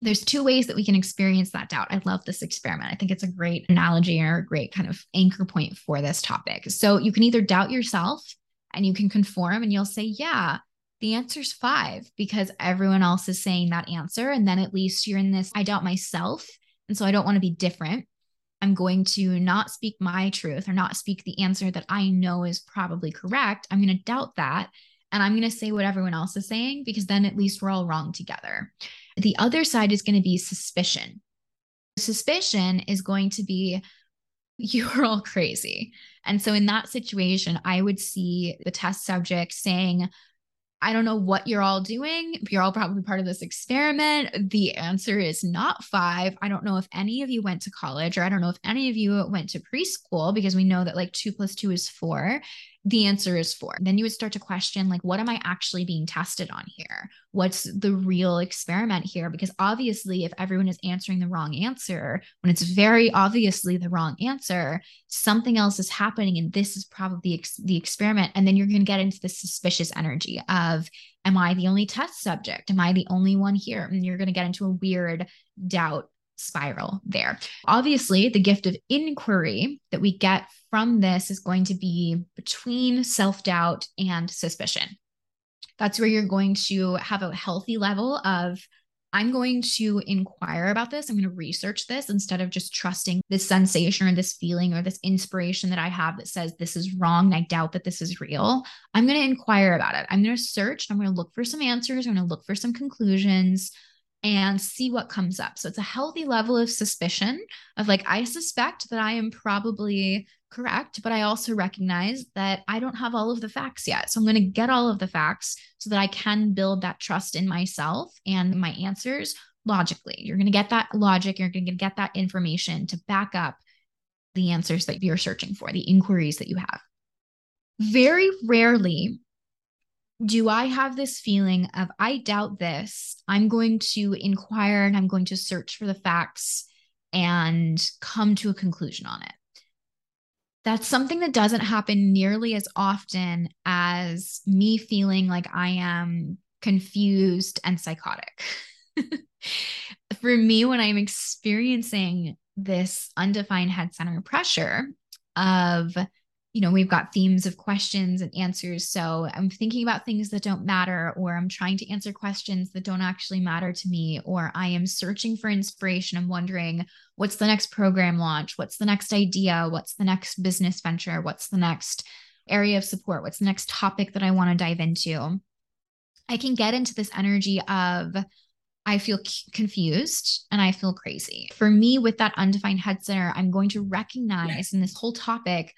there's two ways that we can experience that doubt. I love this experiment. I think it's a great analogy or a great kind of anchor point for this topic. So you can either doubt yourself and you can conform and you'll say, yeah, the answer's five because everyone else is saying that answer. And then at least you're in this, I doubt myself. And so I don't want to be different. I'm going to not speak my truth or not speak the answer that I know is probably correct. I'm going to doubt that. And I'm going to say what everyone else is saying because then at least we're all wrong together. The other side is going to be suspicion. Suspicion is going to be, you're all crazy. And so in that situation, I would see the test subject saying, I don't know what you're all doing. You're all probably part of this experiment. The answer is not five. I don't know if any of you went to college, or I don't know if any of you went to preschool because we know that like two plus two is four the answer is four. Then you would start to question, like, what am I actually being tested on here? What's the real experiment here? Because obviously, if everyone is answering the wrong answer, when it's very obviously the wrong answer, something else is happening. And this is probably ex- the experiment. And then you're going to get into this suspicious energy of, am I the only test subject? Am I the only one here? And you're going to get into a weird doubt spiral there. Obviously, the gift of inquiry that we get from this is going to be between self doubt and suspicion. That's where you're going to have a healthy level of I'm going to inquire about this. I'm going to research this instead of just trusting this sensation or this feeling or this inspiration that I have that says this is wrong and I doubt that this is real. I'm going to inquire about it. I'm going to search. I'm going to look for some answers. I'm going to look for some conclusions and see what comes up. So it's a healthy level of suspicion of like, I suspect that I am probably correct, but I also recognize that I don't have all of the facts yet. So I'm going to get all of the facts so that I can build that trust in myself and my answers logically. You're going to get that logic, you're going to get that information to back up the answers that you're searching for, the inquiries that you have. Very rarely do I have this feeling of I doubt this. I'm going to inquire and I'm going to search for the facts and come to a conclusion on it. that's something that doesn't happen nearly as often as me feeling like I am confused and psychotic. For me, when I'm experiencing this undefined head center pressure of you know, we've got themes of questions and answers. So I'm thinking about things that don't matter, or I'm trying to answer questions that don't actually matter to me, or I am searching for inspiration. I'm wondering what's the next program launch? What's the next idea? What's the next business venture? What's the next area of support? What's the next topic that I want to dive into? I can get into this energy of, I feel confused and I feel crazy. For me, with that undefined head center, I'm going to recognize in this whole topic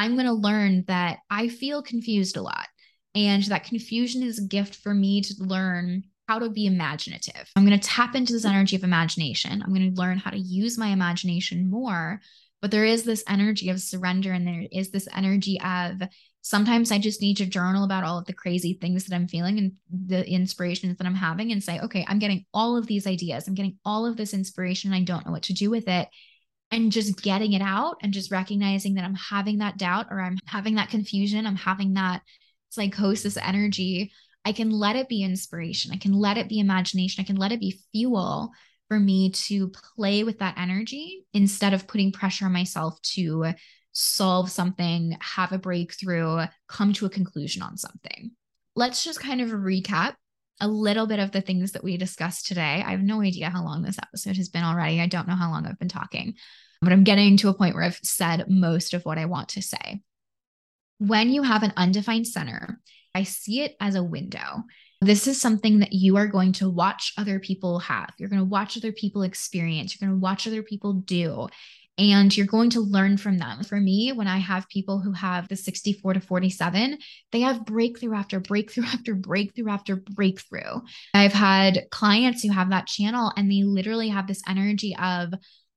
I'm going to learn that I feel confused a lot. And that confusion is a gift for me to learn how to be imaginative. I'm going to tap into this energy of imagination. I'm going to learn how to use my imagination more. But there is this energy of surrender, and there is this energy of sometimes I just need to journal about all of the crazy things that I'm feeling and the inspirations that I'm having and say, okay, I'm getting all of these ideas. I'm getting all of this inspiration. And I don't know what to do with it and just getting it out and just recognizing that I'm having that doubt or I'm having that confusion, I'm having that psychosis energy, I can let it be inspiration. I can let it be imagination. I can let it be fuel for me to play with that energy instead of putting pressure on myself to solve something, have a breakthrough, come to a conclusion on something. Let's just kind of recap a little bit of the things that we discussed today. I have no idea how long this episode has been already. I don't know how long I've been talking, but I'm getting to a point where I've said most of what I want to say. When you have an undefined center, I see it as a window. This is something that you are going to watch other people have. You're going to watch other people experience. You're going to watch other people do and you're going to learn from them. For me, when I have people who have the 64 to 47, they have breakthrough after breakthrough after breakthrough after breakthrough. I've had clients who have that channel and they literally have this energy of,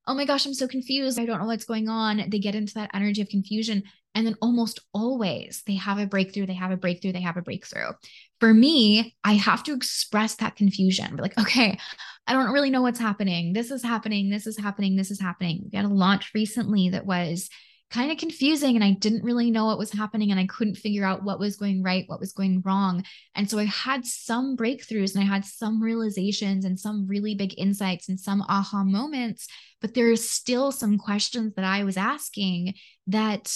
oh my gosh, I'm so confused. I don't know what's going on. They get into that energy of confusion. And then almost always they have a breakthrough, they have a breakthrough, they have a breakthrough. For me, I have to express that confusion. Like, okay, I don't really know what's happening. This is happening. This is happening. This is happening. We had a launch recently that was kind of confusing and I didn't really know what was happening and I couldn't figure out what was going right, what was going wrong. And so I had some breakthroughs and I had some realizations and some really big insights and some aha moments, but there's still some questions that I was asking that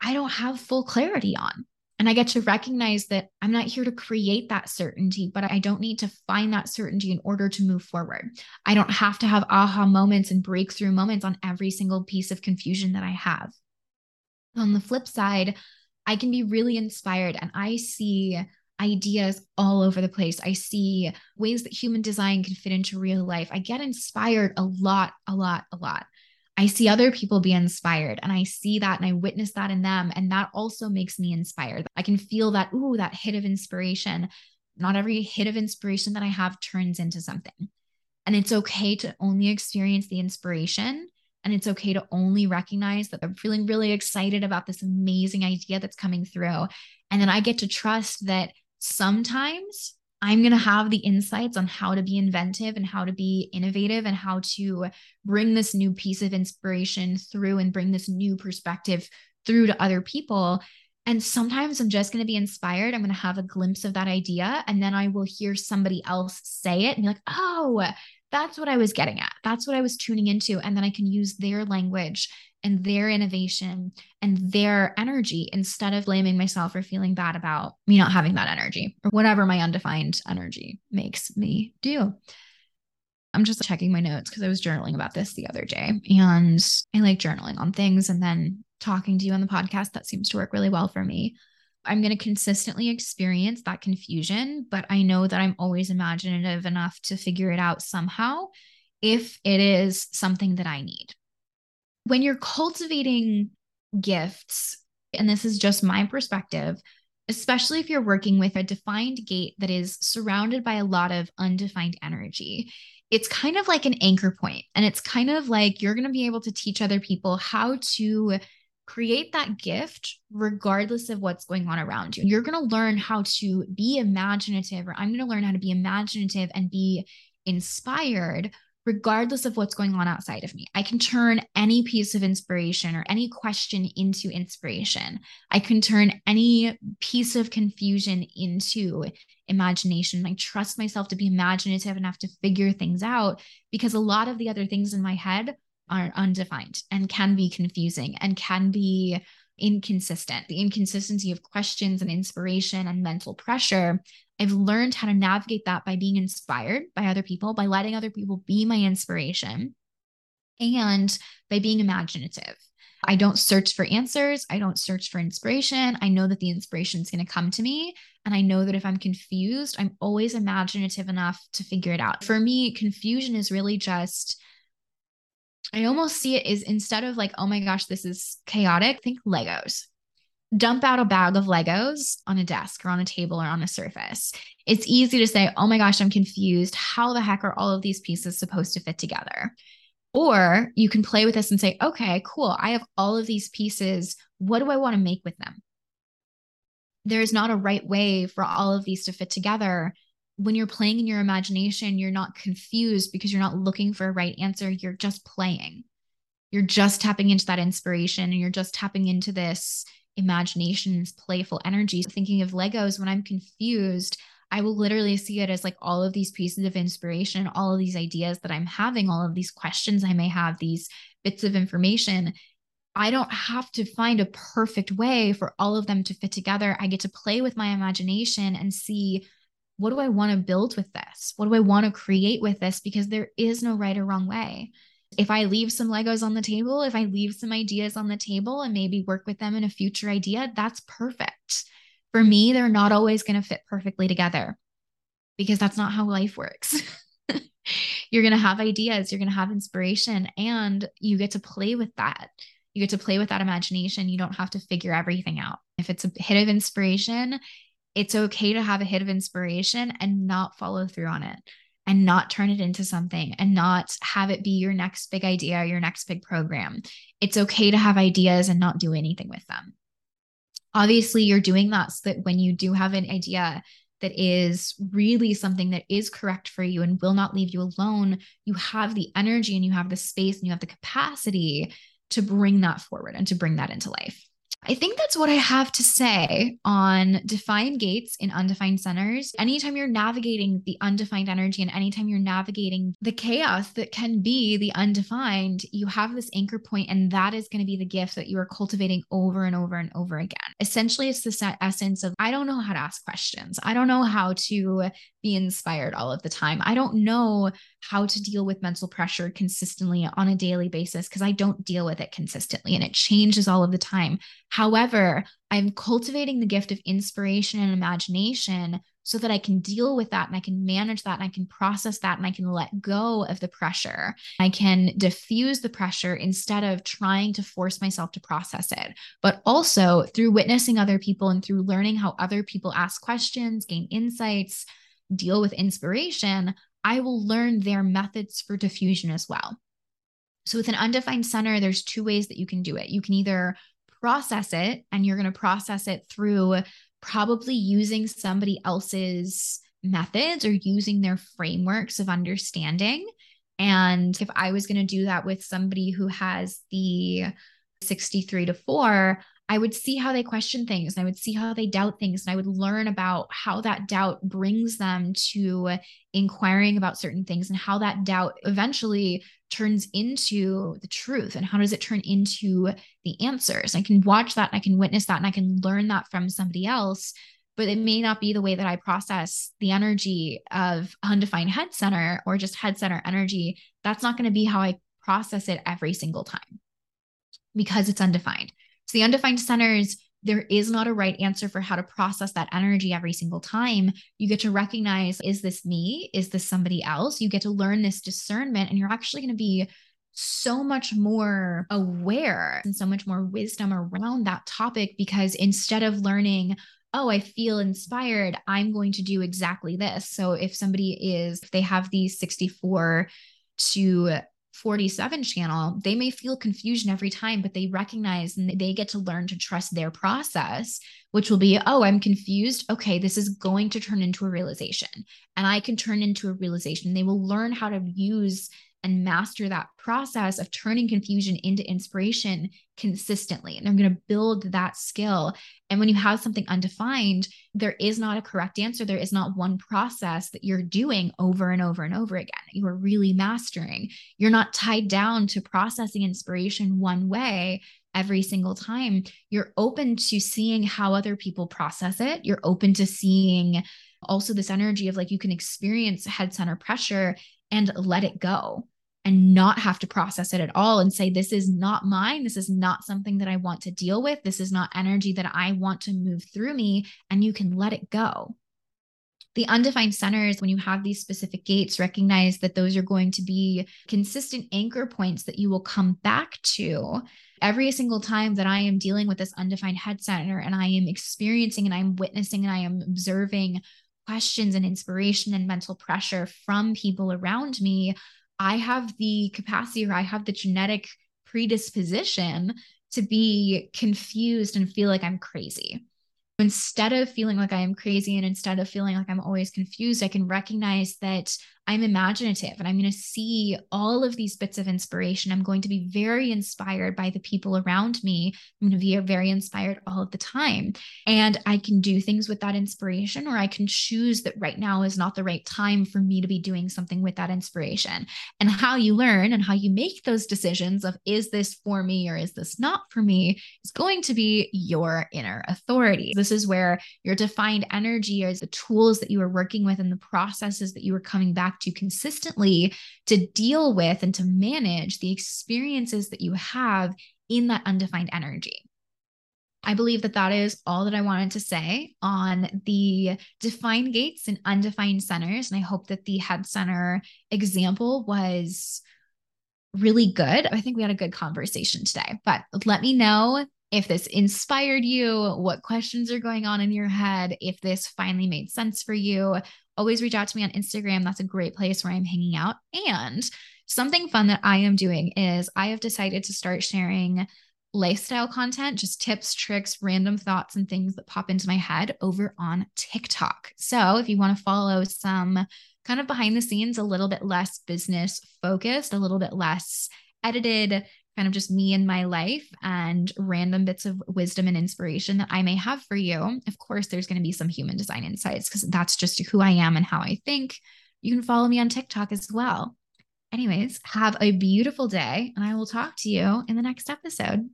I don't have full clarity on. And I get to recognize that I'm not here to create that certainty, but I don't need to find that certainty in order to move forward. I don't have to have aha moments and breakthrough moments on every single piece of confusion that I have. On the flip side, I can be really inspired and I see ideas all over the place. I see ways that human design can fit into real life. I get inspired a lot, a lot, a lot. I see other people be inspired and I see that and I witness that in them. And that also makes me inspired. I can feel that, ooh, that hit of inspiration. Not every hit of inspiration that I have turns into something. And it's okay to only experience the inspiration. And it's okay to only recognize that I'm feeling really excited about this amazing idea that's coming through. And then I get to trust that sometimes I'm going to have the insights on how to be inventive and how to be innovative and how to bring this new piece of inspiration through and bring this new perspective through to other people. And sometimes I'm just going to be inspired. I'm going to have a glimpse of that idea. And then I will hear somebody else say it and be like, oh, that's what I was getting at. That's what I was tuning into. And then I can use their language and their innovation and their energy instead of blaming myself or feeling bad about me not having that energy or whatever my undefined energy makes me do. I'm just checking my notes because I was journaling about this the other day and I like journaling on things and then talking to you on the podcast. That seems to work really well for me. I'm going to consistently experience that confusion, but I know that I'm always imaginative enough to figure it out somehow if it is something that I need when you're cultivating gifts, and this is just my perspective, especially if you're working with a defined gate that is surrounded by a lot of undefined energy, it's kind of like an anchor point, And it's kind of like you're going to be able to teach other people how to create that gift regardless of what's going on around you. You're going to learn how to be imaginative, or I'm going to learn how to be imaginative and be inspired regardless of what's going on outside of me. I can turn any piece of inspiration or any question into inspiration. I can turn any piece of confusion into imagination. I trust myself to be imaginative enough to figure things out because a lot of the other things in my head are undefined and can be confusing and can be inconsistent. The inconsistency of questions and inspiration and mental pressure I've learned how to navigate that by being inspired by other people, by letting other people be my inspiration, and by being imaginative. I don't search for answers. I don't search for inspiration. I know that the inspiration is going to come to me. And I know that if I'm confused, I'm always imaginative enough to figure it out. For me, confusion is really just, I almost see it as instead of like, oh my gosh, this is chaotic, think Legos dump out a bag of Legos on a desk or on a table or on a surface. It's easy to say, oh my gosh, I'm confused. How the heck are all of these pieces supposed to fit together? Or you can play with this and say, okay, cool. I have all of these pieces. What do I want to make with them? There is not a right way for all of these to fit together. When you're playing in your imagination, you're not confused because you're not looking for a right answer. You're just playing. You're just tapping into that inspiration and you're just tapping into this imagination's playful energy. Thinking of Legos when I'm confused, I will literally see it as like all of these pieces of inspiration, all of these ideas that I'm having, all of these questions I may have, these bits of information. I don't have to find a perfect way for all of them to fit together. I get to play with my imagination and see what do I want to build with this? What do I want to create with this? Because there is no right or wrong way if I leave some Legos on the table, if I leave some ideas on the table and maybe work with them in a future idea, that's perfect. For me, they're not always going to fit perfectly together because that's not how life works. you're going to have ideas, you're going to have inspiration, and you get to play with that. You get to play with that imagination. You don't have to figure everything out. If it's a hit of inspiration, it's okay to have a hit of inspiration and not follow through on it and not turn it into something and not have it be your next big idea, your next big program. It's okay to have ideas and not do anything with them. Obviously, you're doing that so that when you do have an idea that is really something that is correct for you and will not leave you alone, you have the energy and you have the space and you have the capacity to bring that forward and to bring that into life. I think that's what I have to say on defined gates in undefined centers. Anytime you're navigating the undefined energy and anytime you're navigating the chaos that can be the undefined, you have this anchor point, and that is going to be the gift that you are cultivating over and over and over again. Essentially, it's the essence of I don't know how to ask questions. I don't know how to be inspired all of the time. I don't know how to deal with mental pressure consistently on a daily basis because I don't deal with it consistently and it changes all of the time. However, I'm cultivating the gift of inspiration and imagination so that I can deal with that and I can manage that and I can process that and I can let go of the pressure. I can diffuse the pressure instead of trying to force myself to process it. But also through witnessing other people and through learning how other people ask questions, gain insights, deal with inspiration, I will learn their methods for diffusion as well. So, with an undefined center, there's two ways that you can do it. You can either process it, and you're going to process it through probably using somebody else's methods or using their frameworks of understanding. And if I was going to do that with somebody who has the 63 to 4, I would see how they question things and I would see how they doubt things and I would learn about how that doubt brings them to inquiring about certain things and how that doubt eventually turns into the truth and how does it turn into the answers. I can watch that and I can witness that and I can learn that from somebody else but it may not be the way that I process the energy of undefined head center or just head center energy. That's not going to be how I process it every single time because it's undefined. So the undefined centers, there is not a right answer for how to process that energy every single time. You get to recognize is this me? Is this somebody else? You get to learn this discernment, and you're actually going to be so much more aware and so much more wisdom around that topic because instead of learning, oh, I feel inspired, I'm going to do exactly this. So if somebody is, if they have these 64 to 47 channel, they may feel confusion every time, but they recognize and they get to learn to trust their process, which will be, oh, I'm confused. Okay, this is going to turn into a realization. And I can turn into a realization. They will learn how to use and master that process of turning confusion into inspiration consistently. And they're going to build that skill. And when you have something undefined, there is not a correct answer. There is not one process that you're doing over and over and over again. You are really mastering. You're not tied down to processing inspiration one way every single time. You're open to seeing how other people process it. You're open to seeing also this energy of like you can experience head center pressure and let it go and not have to process it at all and say, This is not mine. This is not something that I want to deal with. This is not energy that I want to move through me. And you can let it go. The undefined centers, when you have these specific gates, recognize that those are going to be consistent anchor points that you will come back to every single time that I am dealing with this undefined head center and I am experiencing and I'm witnessing and I am observing questions and inspiration and mental pressure from people around me, I have the capacity or I have the genetic predisposition to be confused and feel like I'm crazy. Instead of feeling like I am crazy and instead of feeling like I'm always confused, I can recognize that I'm imaginative and I'm going to see all of these bits of inspiration. I'm going to be very inspired by the people around me. I'm going to be very inspired all of the time. And I can do things with that inspiration, or I can choose that right now is not the right time for me to be doing something with that inspiration. And how you learn and how you make those decisions of is this for me or is this not for me is going to be your inner authority. This is where your defined energy is the tools that you are working with and the processes that you are coming back to consistently to deal with and to manage the experiences that you have in that undefined energy. I believe that that is all that I wanted to say on the defined gates and undefined centers. And I hope that the head center example was really good. I think we had a good conversation today, but let me know if this inspired you, what questions are going on in your head, if this finally made sense for you, always reach out to me on Instagram. That's a great place where I'm hanging out. And something fun that I am doing is I have decided to start sharing lifestyle content, just tips, tricks, random thoughts, and things that pop into my head over on TikTok. So if you want to follow some kind of behind the scenes, a little bit less business focused, a little bit less edited, kind of just me and my life and random bits of wisdom and inspiration that I may have for you. Of course, there's going to be some human design insights because that's just who I am and how I think. You can follow me on TikTok as well. Anyways, have a beautiful day, and I will talk to you in the next episode.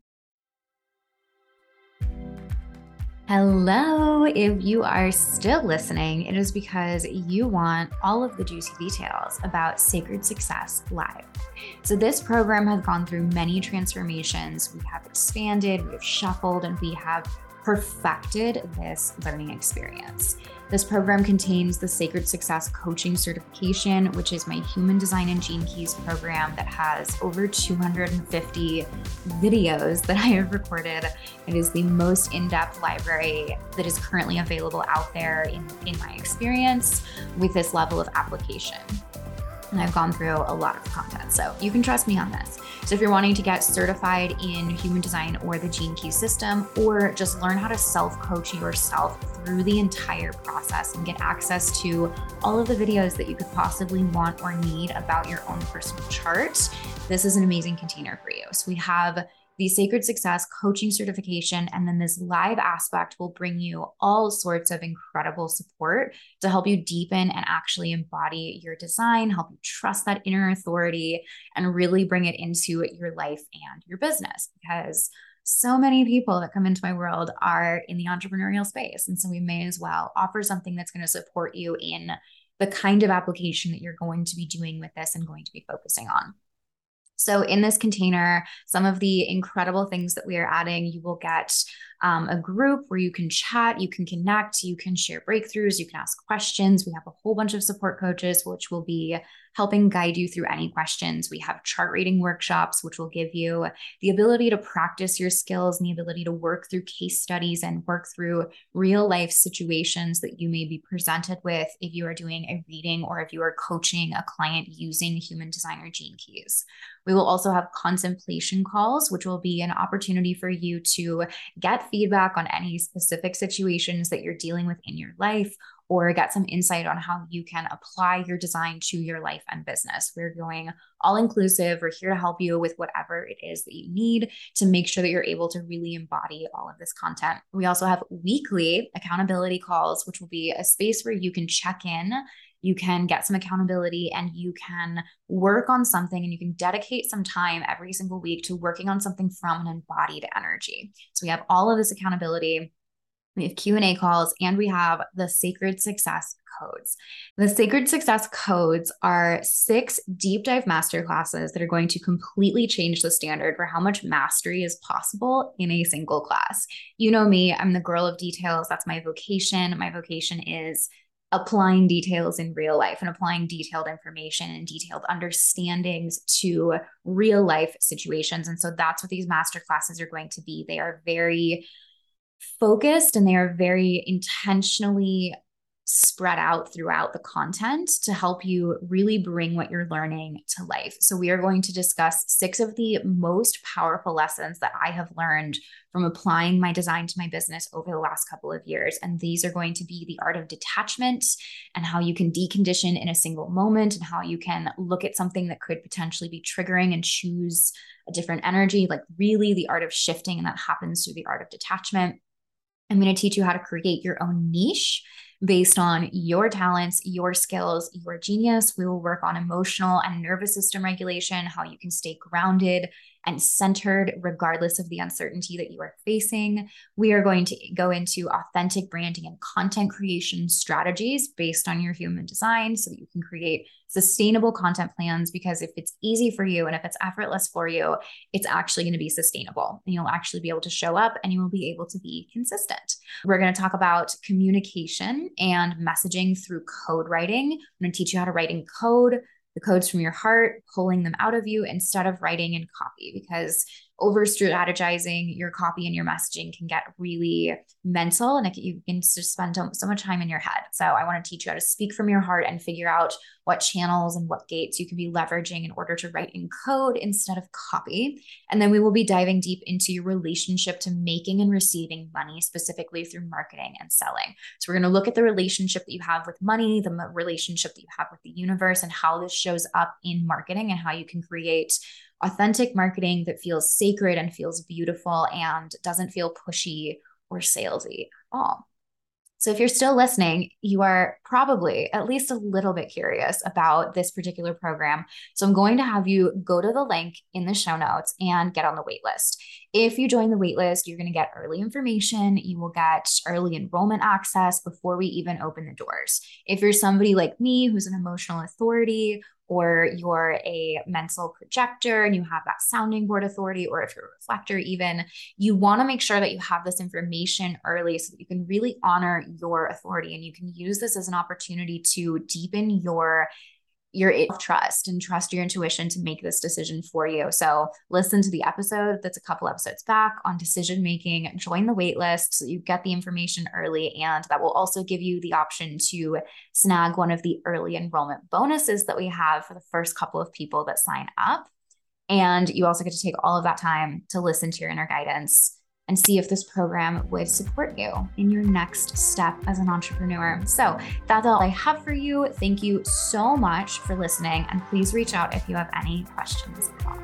Hello. If you are still listening, it is because you want all of the juicy details about Sacred Success Live. So, this program has gone through many transformations. We have expanded, we have shuffled, and we have perfected this learning experience. This program contains the Sacred Success Coaching Certification, which is my human design and gene keys program that has over 250 videos that I have recorded. It is the most in depth library that is currently available out there in, in my experience with this level of application. And I've gone through a lot of content, so you can trust me on this. So if you're wanting to get certified in human design or the Gene Key system, or just learn how to self coach yourself through the entire process and get access to all of the videos that you could possibly want or need about your own personal chart, this is an amazing container for you. So we have the Sacred Success coaching certification. And then this live aspect will bring you all sorts of incredible support to help you deepen and actually embody your design, help you trust that inner authority, and really bring it into your life and your business. Because so many people that come into my world are in the entrepreneurial space. And so we may as well offer something that's going to support you in the kind of application that you're going to be doing with this and going to be focusing on. So, in this container, some of the incredible things that we are adding, you will get um, a group where you can chat, you can connect, you can share breakthroughs, you can ask questions. We have a whole bunch of support coaches, which will be helping guide you through any questions. We have chart reading workshops, which will give you the ability to practice your skills and the ability to work through case studies and work through real life situations that you may be presented with if you are doing a reading or if you are coaching a client using human design or gene keys. We will also have contemplation calls, which will be an opportunity for you to get feedback on any specific situations that you're dealing with in your life or get some insight on how you can apply your design to your life and business. We're going all inclusive. We're here to help you with whatever it is that you need to make sure that you're able to really embody all of this content. We also have weekly accountability calls, which will be a space where you can check in you can get some accountability and you can work on something and you can dedicate some time every single week to working on something from an embodied energy. So we have all of this accountability we have q&a calls and we have the sacred success codes the sacred success codes are six deep dive master classes that are going to completely change the standard for how much mastery is possible in a single class you know me i'm the girl of details that's my vocation my vocation is applying details in real life and applying detailed information and detailed understandings to real life situations. And so that's what these master classes are going to be. They are very focused and they are very intentionally spread out throughout the content to help you really bring what you're learning to life. So, we are going to discuss six of the most powerful lessons that I have learned from applying my design to my business over the last couple of years. And these are going to be the art of detachment and how you can decondition in a single moment and how you can look at something that could potentially be triggering and choose a different energy, like really the art of shifting. And that happens through the art of detachment. I'm going to teach you how to create your own niche based on your talents, your skills, your genius. We will work on emotional and nervous system regulation, how you can stay grounded and centered regardless of the uncertainty that you are facing. We are going to go into authentic branding and content creation strategies based on your human design so that you can create sustainable content plans because if it's easy for you and if it's effortless for you, it's actually going to be sustainable and you'll actually be able to show up and you will be able to be consistent. We're going to talk about communication and messaging through code writing. I'm going to teach you how to write in code, the codes from your heart, pulling them out of you instead of writing in copy because over strategizing your copy and your messaging can get really mental and it, you can just spend so much time in your head. So I want to teach you how to speak from your heart and figure out what channels and what gates you can be leveraging in order to write in code instead of copy. And then we will be diving deep into your relationship to making and receiving money, specifically through marketing and selling. So we're going to look at the relationship that you have with money, the relationship that you have with the universe, and how this shows up in marketing and how you can create authentic marketing that feels sacred and feels beautiful and doesn't feel pushy or salesy at all. So, if you're still listening, you are probably at least a little bit curious about this particular program. So, I'm going to have you go to the link in the show notes and get on the waitlist. If you join the waitlist, you're going to get early information. You will get early enrollment access before we even open the doors. If you're somebody like me who's an emotional authority or you're a mental projector and you have that sounding board authority, or if you're a reflector, even, you want to make sure that you have this information early so that you can really honor your authority and you can use this as an opportunity to deepen your your trust and trust your intuition to make this decision for you. So listen to the episode that's a couple episodes back on decision making, join the waitlist so you get the information early. And that will also give you the option to snag one of the early enrollment bonuses that we have for the first couple of people that sign up. And you also get to take all of that time to listen to your inner guidance and see if this program would support you in your next step as an entrepreneur. So that's all I have for you. Thank you so much for listening, and please reach out if you have any questions at all.